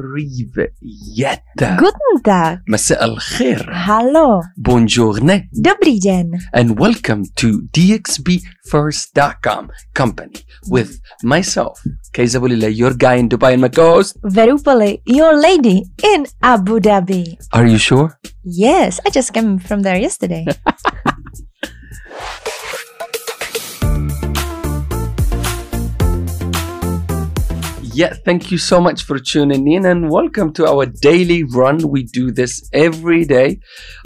Привет. Guten Tag. مساء الخير. Hallo. Buongiorno. Dobrý den. And welcome to DXBFirst.com company with myself, Kaizabulila, your guy in Dubai and my co-host. Verupali, your lady in Abu Dhabi. Are you sure? Yes, I just came from there yesterday. Yeah, thank you so much for tuning in and welcome to our daily run. We do this every day,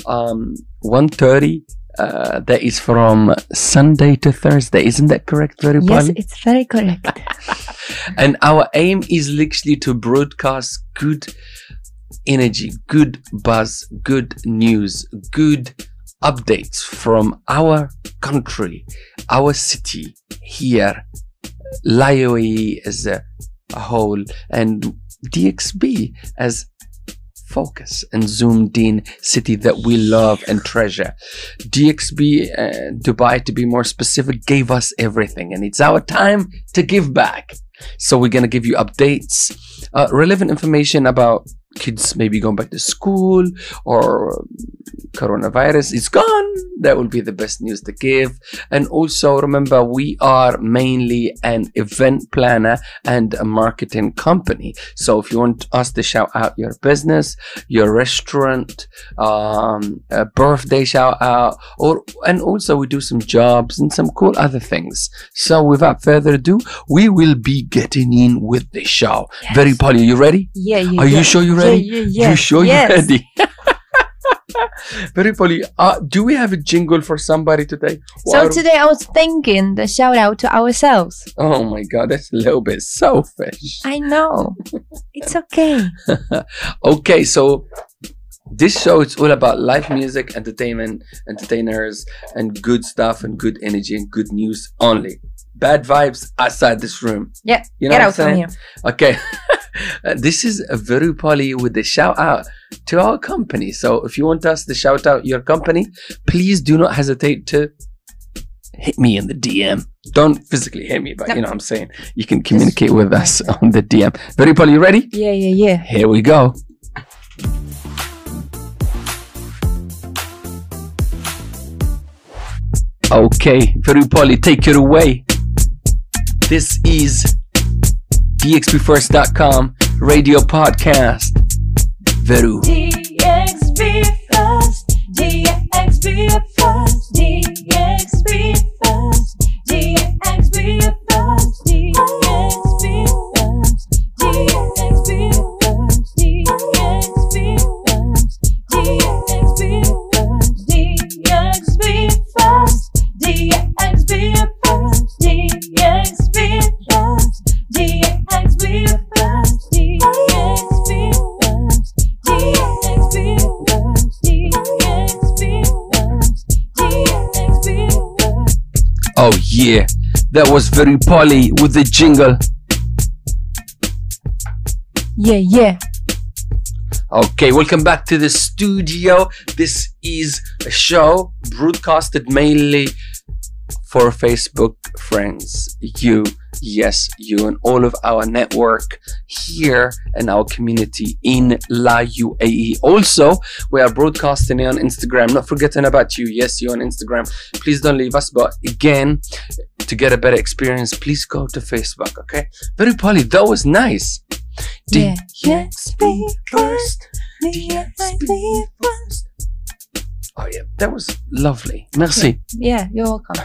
um, 1.30. Uh, that is from Sunday to Thursday. Isn't that correct, very yes, it's very correct. and our aim is literally to broadcast good energy, good buzz, good news, good updates from our country, our city here, as a, a whole, and DXB as focus and zoomed in city that we love and treasure. DXB uh, Dubai, to be more specific, gave us everything, and it's our time to give back. So we're gonna give you updates, uh, relevant information about kids maybe going back to school or coronavirus is gone that will be the best news to give and also remember we are mainly an event planner and a marketing company so if you want us to shout out your business your restaurant um, a birthday shout out or and also we do some jobs and some cool other things so without further ado we will be getting in with the show Yes. very polly you ready Yeah, yeah. are you sure you're Yeah, ready? yeah, You sure yes. you're ready? Very Polly, uh, do we have a jingle for somebody today? So today I was thinking the shout out to ourselves. oh my god, that's a little bit selfish. I know. it's okay. okay, so this show is all about live music, entertainment, entertainers, and good stuff and good energy and good news only. Bad vibes outside this room. Yeah, You know Get what I'm out from here. Okay. This is a very poly with the shout out to our company. So if you want us to shout out your company, please do not hesitate to hit me in the DM. Don't physically hit me, but No. you know what I'm saying. You can communicate with us on the DM. Very poly, you ready? Yeah, yeah, yeah. Here we go. Okay, very poly, take it away. This is dxbfirst.com radio podcast. Veru. Yeah, that was very poly with the jingle. Yeah, yeah. Okay, welcome back to the studio. This is a show broadcasted mainly for Facebook friends. You, yes, you, and all of our network here and our community in La UAE. Also, we are broadcasting on Instagram. Not forgetting about you. Yes, you on Instagram. Please don't leave us. But again, to get a better experience, please go to Facebook. Okay, very poly. That was nice. Yeah. First. DXB first. Oh yeah, that was lovely. Merci. Yeah, you're welcome.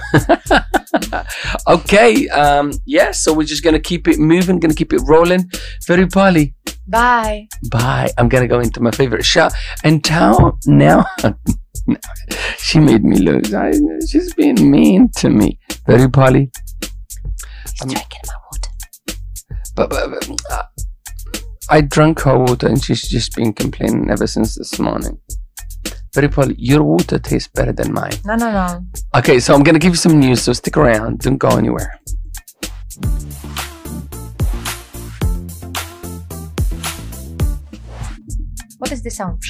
okay, um, yeah, so we're just gonna keep it moving, gonna keep it rolling. Very poly. Bye. Bye. I'm gonna go into my favorite shot. And now, now, she made me lose. I, she's being mean to me. Very poly. He's Um, drinking my water. But, but, but uh, I drank her water and she's just been complaining ever since this morning. Very. Your water tastes better than mine. No, no, no. Okay, so I'm gonna give you some news, so stick around. Don't go anywhere. What is the sound?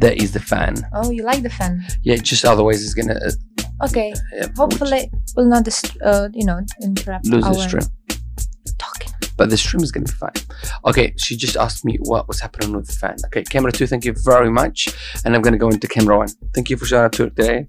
That is the fan. Oh, you like the fan? Yeah, just otherwise it's gonna uh, Okay. uh, Hopefully, will not, dist- uh, you know, interrupt lose our the stream. But the stream is gonna be fine. Okay, she just asked me what was happening with the fan. Okay, camera two, thank you very much, and I'm gonna go into camera one. Thank you for showing up to today.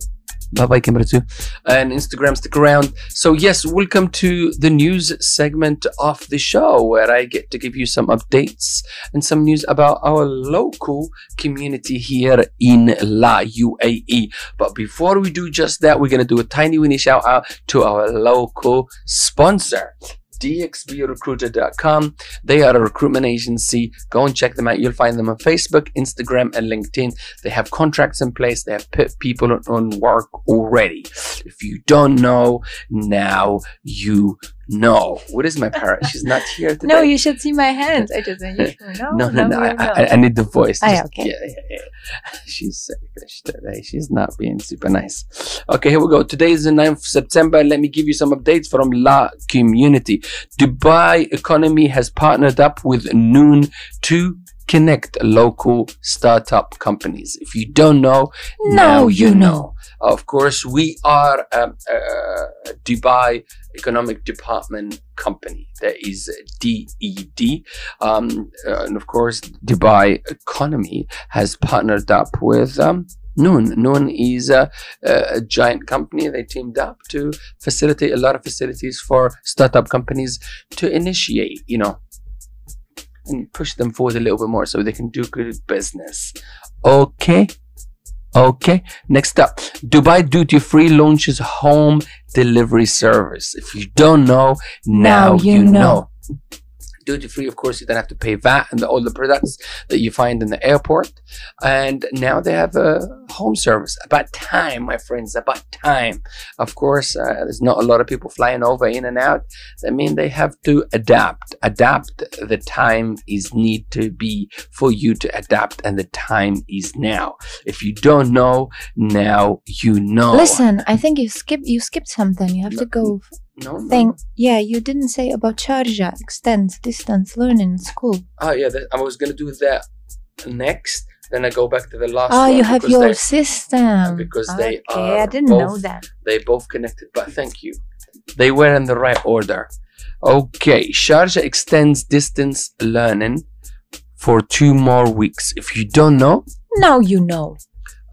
Bye bye, camera two, and Instagram. Stick around. So yes, welcome to the news segment of the show where I get to give you some updates and some news about our local community here in La UAE. But before we do just that, we're gonna do a tiny weeny shout out to our local sponsor. DXBRecruiter.com. They are a recruitment agency. Go and check them out. You'll find them on Facebook, Instagram, and LinkedIn. They have contracts in place. They have put people on- on work already. If you don't know, now you know. What is my parrot? She's not here today. No, you should see my hands. I just went, no, no, no, no. I. I, I need the voice. Ah, yeah, okay. yeah, yeah, yeah. She's selfish today. She's not being super nice. Okay, here we go. Today is the 9th of September. Let me give you some updates from La Community. Dubai Economy has partnered up with Noon to connect local startup companies. If you don't know, Now you know. Of course, we are um, a Dubai Economic Department company. That is DED. Um, uh, and of course, Dubai Economy has partnered up with um, Noon. Noon is a, a giant company. They teamed up to facilitate a lot of facilities for startup companies to initiate, you know, and push them forward a little bit more so they can do good business. Okay. Okay. Next up, Dubai Duty Free launches home delivery service. If you don't know, now, Now you you, know. know. Duty free, of course, you don't have to pay VAT and the, all the products that you find in the airport. And now they have a home service. About time, my friends, about time. Of course, uh, there's not a lot of people flying over in and out. I mean they have to adapt. Adapt. The time is need to be for you to adapt, and the time is now. If you don't know, now you know. Listen, I think you skip you skipped something. You have to go no, think. Yeah, you didn't say about Sharjah extends distance learning in school. Oh yeah, that, I was gonna do that next. Then I go back to the last. Oh, you have your they- system. because they okay, I didn't know that. they both connected. But thank you. They were in the right order. Okay, Sharjah extends distance learning for two more weeks. If you don't know, Now you know.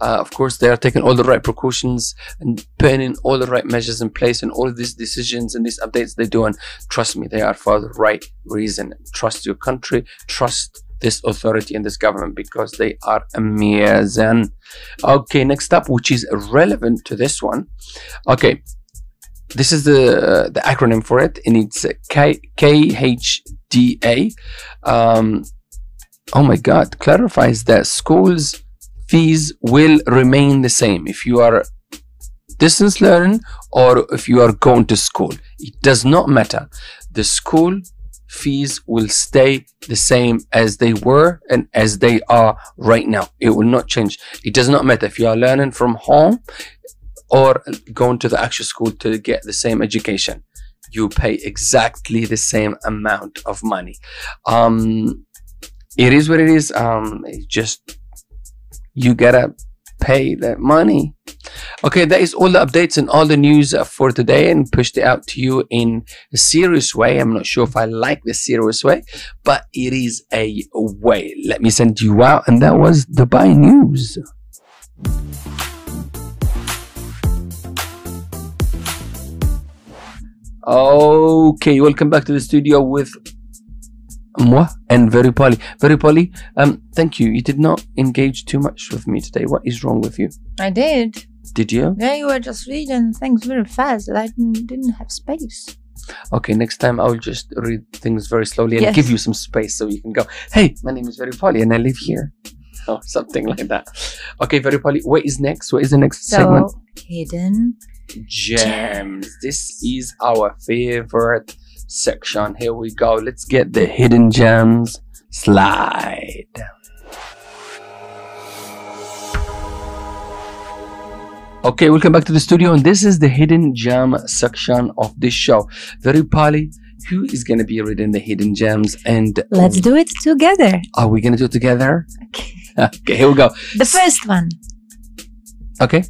Uh, of course, they are taking all the right precautions and putting in all the right measures in place and all these decisions and these updates they do. And Trust me, they are for the right reason. Trust your country, trust this authority and this government because they are amazing. Okay, next up, which is relevant to this one. Okay, this is the the acronym for it, and it's K KHDA. Um, oh my God, clarifies that schools fees will remain the same if you are distance learning or if you are going to school. It does not matter. The school fees will stay the same as they were and as they are right now. It will not change. It does not matter if you are learning from home or going to the actual school to get the same education. You pay exactly the same amount of money. Um, it is what it is. Um, it just you gotta pay that money. Okay, that is all the updates and all the news for today, and pushed it out to you in a serious way. I'm not sure if I like the serious way, but it is a way. Let me send you out, and that was Dubai news. Okay, welcome back to the studio with moi and Very Polly. Very Polly, um, thank you. You did not engage too much with me today. What is wrong with you? I did. Did you? Yeah, you were just reading things very fast I didn't, didn't have space. Okay, next time I'll just read things very slowly and Yes. give you some space so you can go, hey, my name is Very Polly and I live here. Or something like that. Okay, Very Polly, what is next? What is the next So segment? hidden. Gems. This is our favorite section. Here we go. Let's get the hidden gems slide. Okay, welcome back to the studio, and this is the hidden gem section of this show. Very Polly, who is going to be reading the hidden gems, and Let's do it together. are we going to do it together? Okay. Okay, here we go. The first one. Okay,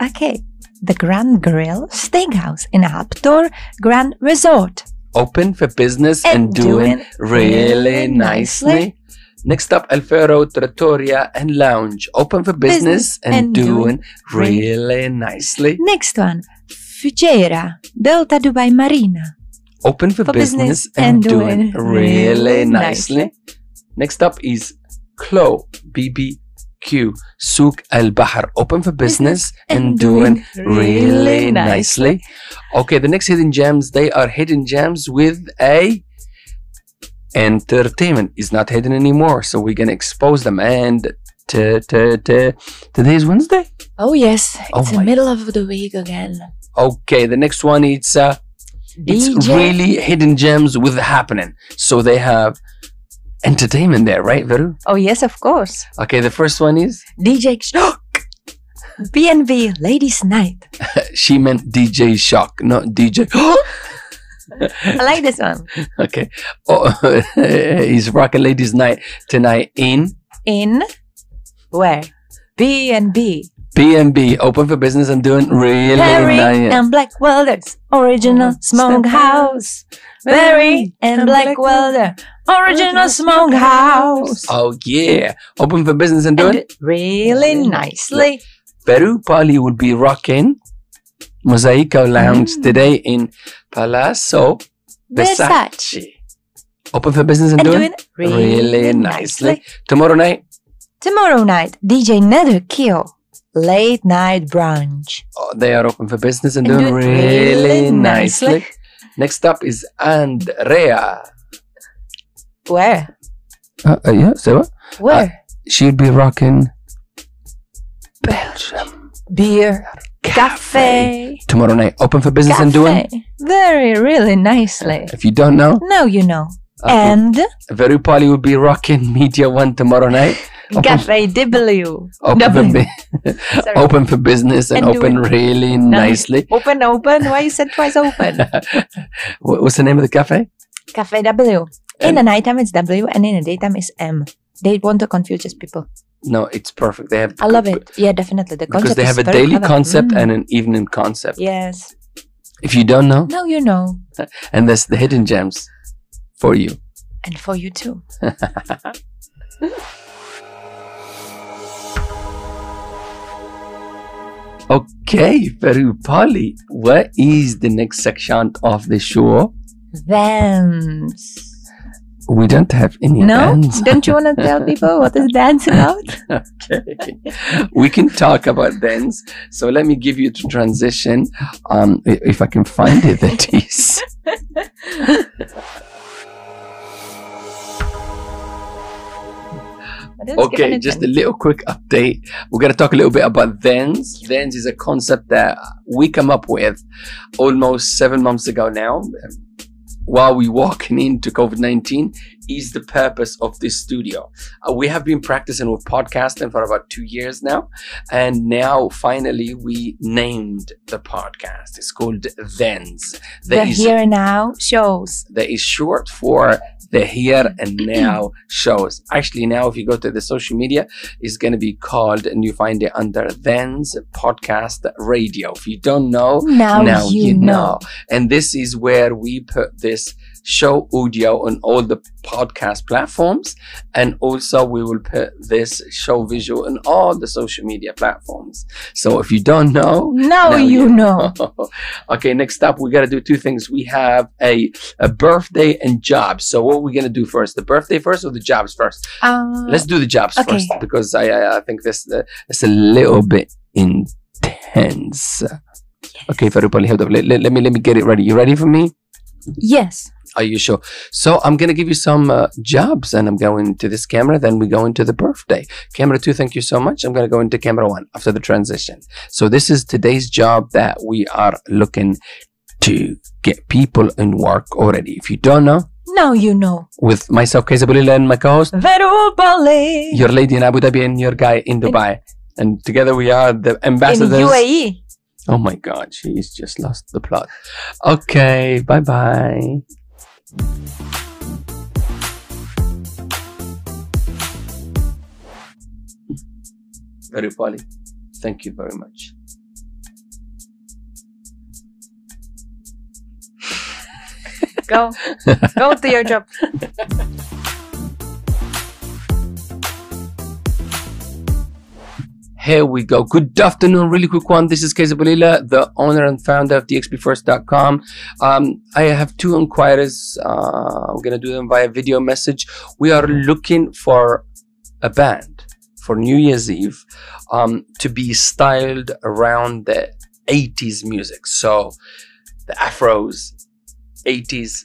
Okay. The Grand Grill Steakhouse in Habtoor Grand Resort. Open for business and, And doing, doing really nicely. nicely. Next up, Alfero Trattoria and Lounge, open for business, Business and, and doing, doing really nicely. Next one, Fujairah, Delta Dubai Marina. Open for, For business, business and, and doing, doing really nicely. nicely. Next up is Claw BBQ Souk Al Bahar, open for business, and, doing, really nicely. Okay, the next hidden gems, they are hidden gems with a entertainment is not hidden anymore. So we're gonna expose them. And t- t- t- today is Wednesday. Oh yes, Oh it's my- the middle of the week again. Okay, the next one it's uh it's DJ. really hidden gems with happening. So they have entertainment there, right, Veru? Oh yes, of course. Okay, the first one is DJ Shock. B&B Ladies Night. she meant DJ Shock, not DJ. I like this one. okay. Oh, he's rocking ladies' night tonight in In where? B&B. B&B, open for business and doing really Perry nice. and Black Welders. Original Smokehouse. Perry and Black Welder. Original Smokehouse. Oh yeah, open for business and doing. And really nicely. Peru Pali will be rocking Mosaico Lounge Mm. today in Palazzo Versace. Versace. Open for business and, And doing doing really nicely. Tomorrow night, Tomorrow night, DJ Nether Kill. Late night brunch. oh, they are open for business and, And doing doing really, really nicely. nicely. Next up is Andrea. Where? Uh, uh, yeah, so what? Where? she'd be rocking Belgium Beer. Cafe. tomorrow night. Open for business and doing. Very, really nicely. If you don't know, Now you know. uh, And Veru Pali will be rocking Media One tomorrow night. Cafe W. open, for, W. Sorry. open for business and, And open really nice. nicely. Open, open. Why you said twice open? What's the name of the cafe? Cafe W. In M. the nighttime it's W and in the daytime it's M. They want to confuse just people. No, it's perfect. They have I love it. Yeah, definitely. The concept because they is have a daily clever. concept Mm. and an evening concept. Yes. If you don't know, No, you know. and that's the hidden gems for you. And for you too. Okay, Veru Pali, what is the next section of the show? Dance. We don't have any No? Don't you want to tell people what is dance about? okay. We can talk about dance. So let me give you the transition. Um, i- if I can find it, that is. Okay, just a little quick update. We're going to talk a little bit about Thens. Thens is a concept that we come up with almost seven months ago now. While we walking into COVID 19, is the purpose of this studio. Uh, we have been practicing with podcasting for about two years now, and now finally we named the podcast. It's called Thens. The is here and now shows. that is short for the here and now shows. Actually, now if you go to the social media, it's going to be called, and you find it under Then's Podcast Radio. If you don't know, Now, you, know. And this is where we put this show audio on all the podcast platforms, and also we will put this show visual on all the social media platforms. So if you don't know, Now, now you you know. okay, next up, we got to do two things. We have a, a birthday and job. So, what are we going to do first? The birthday first or the jobs first? Uh, Let's do the jobs okay. first because I, I, I think this uh, it's a little bit intense. Okay, Farupali, hold up. Let, let, let me let me get it ready. You ready for me? yes. Are you sure? So I'm gonna give you some uh, jobs, and I'm going to this camera. Then we go into the birthday. Camera two, thank you so much. I'm gonna go into camera one after the transition. So this is today's job that we are looking to get people in work already. If you don't know, Now you know. with myself, Bulila, and my co-host, Veru Bali. your lady in Abu Dhabi and your guy in Dubai, and together we are the ambassadors. In. UAE. Oh my God, she's just lost the plot. Okay, bye bye. Very funny. Thank you very much. Go. Go to your job. Here we go. Good afternoon. Really quick one. This is Keza Balila, the owner and founder of DXBFirst.com. Um, I have two inquiries. Uh, I'm going to do them via video message. We are looking for a band for New Year's Eve um, to be styled around the 80s music. So the afros, 80s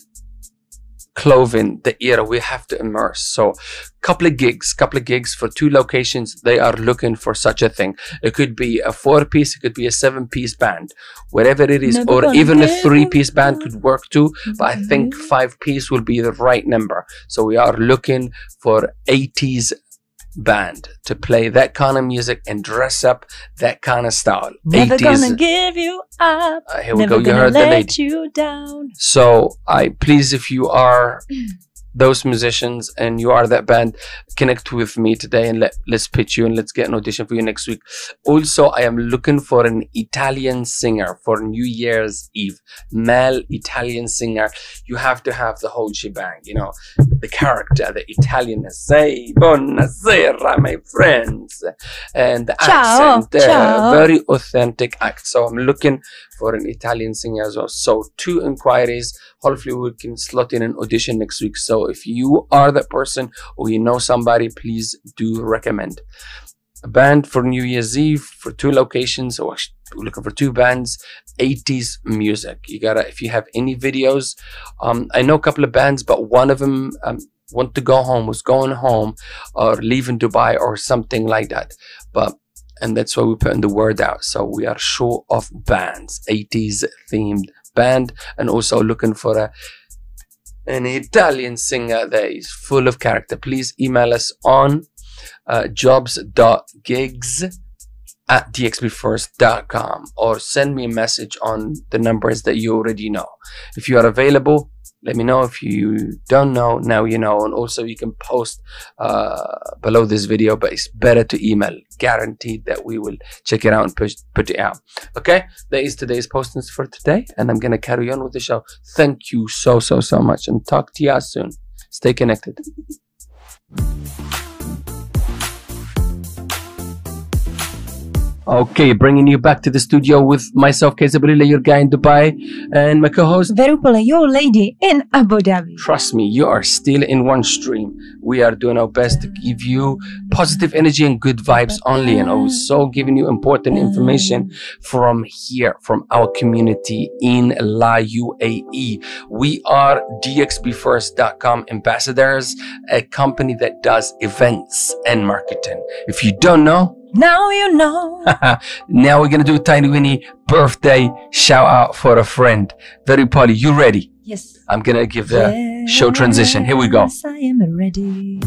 clothing, the era we have to immerse. So couple of gigs, couple of gigs for two locations. They are looking for such a thing. It could be a four piece, it could be a seven piece band, whatever it is, Never or even a three piece band could work too. But I think Mm-hmm. five piece will be the right number. So we are looking for 80s band to play that kind of music and dress up that kind of style. Never 80s. gonna give you up. Uh, here we Never go. You heard the lady. you down. So I please, if you are those musicians and you are that band, connect with me today and let let's pitch you and let's get an audition for you next week. Also, I am looking for an Italian singer for New Year's Eve, male Italian singer. You have to have the whole shebang, you know, the character, the Italian Say buonasera, my friends, and the Ciao, accent, the ciao. very authentic act. So I'm looking for an Italian singer as well. So two inquiries. Hopefully we can slot in an audition next week. So if you are that person or you know somebody, please do recommend. A band for New Year's Eve for two locations sh- we're looking for two bands, 80s music. You gotta, if you have any videos, um, I know a couple of bands, but one of them um, want to go home, was going home or leaving Dubai or something like that. But and that's why we're putting the word out. So we are short of bands, 80s themed band, and also looking for a an Italian singer that is full of character. Please email us on uh, jobs.gigs at dxbfirst.com or send me a message on the numbers that you already know. If you are available, let me know. If you don't know, now you know. And also, you can post uh, below this video, but it's better to email. Guaranteed that we will check it out and push, put it out. Okay, that is today's postings for today, and I'm gonna carry on with the show. Thank you so so so much, and talk to you soon. Stay connected. Okay, bringing you back to the studio with myself, Keza Barilla, your guy in Dubai, and my co-host. Verupala, your lady in Abu Dhabi. Trust me, you are still in one stream. We are doing our best to give you positive energy and good vibes only, and also giving you important information from here, from our community in La UAE. We are DXBFirst.com ambassadors, a company that does events and marketing. If you don't know, Now you know. now we're gonna do a tiny Winnie birthday shout out for a friend. Very Polly, you ready? Yes. I'm gonna give the show transition. Here we go. Yes, I am ready.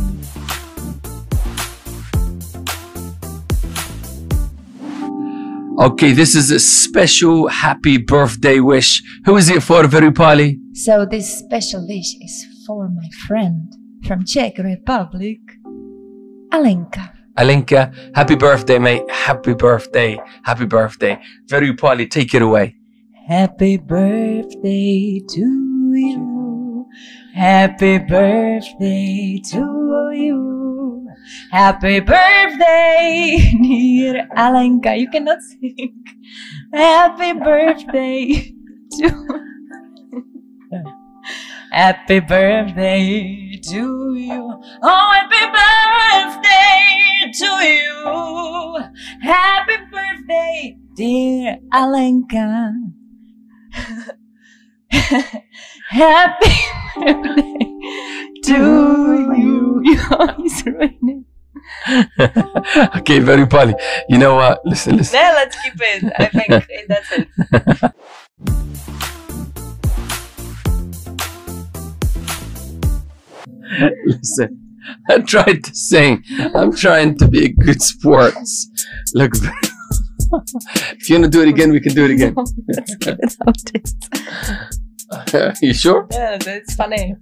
Okay, this is a special happy birthday wish. Who is it for, Very Polly? So this special wish is for my friend from Czech Republic, Alenka. Alenka, happy birthday, mate. Happy birthday. Happy birthday. Very Polly, take it away. Happy birthday to you. Happy birthday to you. Happy birthday, dear Alenka. You cannot sing. Happy birthday to Happy birthday to you. Oh, happy birthday to you. Happy birthday, dear Alenka. happy birthday to you. Yeah, it's raining. okay, Very Polly. You know what? Listen, listen. No, let's keep it. I think that's it. Listen. I tried to sing. I'm trying to be a good sports. Look, if you want to do it again, we can do it again. let's keep it how it is. you sure? Yeah, that's funny.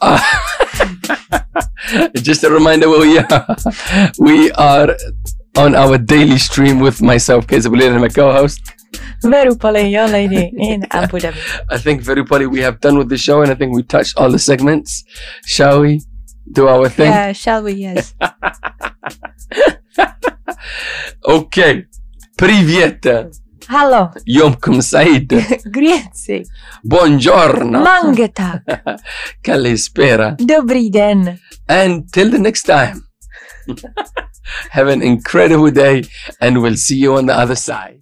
Uh, just a reminder we are. We are on our daily stream with myself, Keza Bulera, and my co-host. Your lady in Abu Dhabi. I think Verupali, we have done with the show, and I think we touched all the segments. Shall we do our thing? Yeah, shall we? Yes. okay. Привет. Hello. Yom kum said. Grazie. Buongiorno. Mangetak. Kalispera. Dobri den. And till the next time. Have an incredible day, and we'll see you on the other side.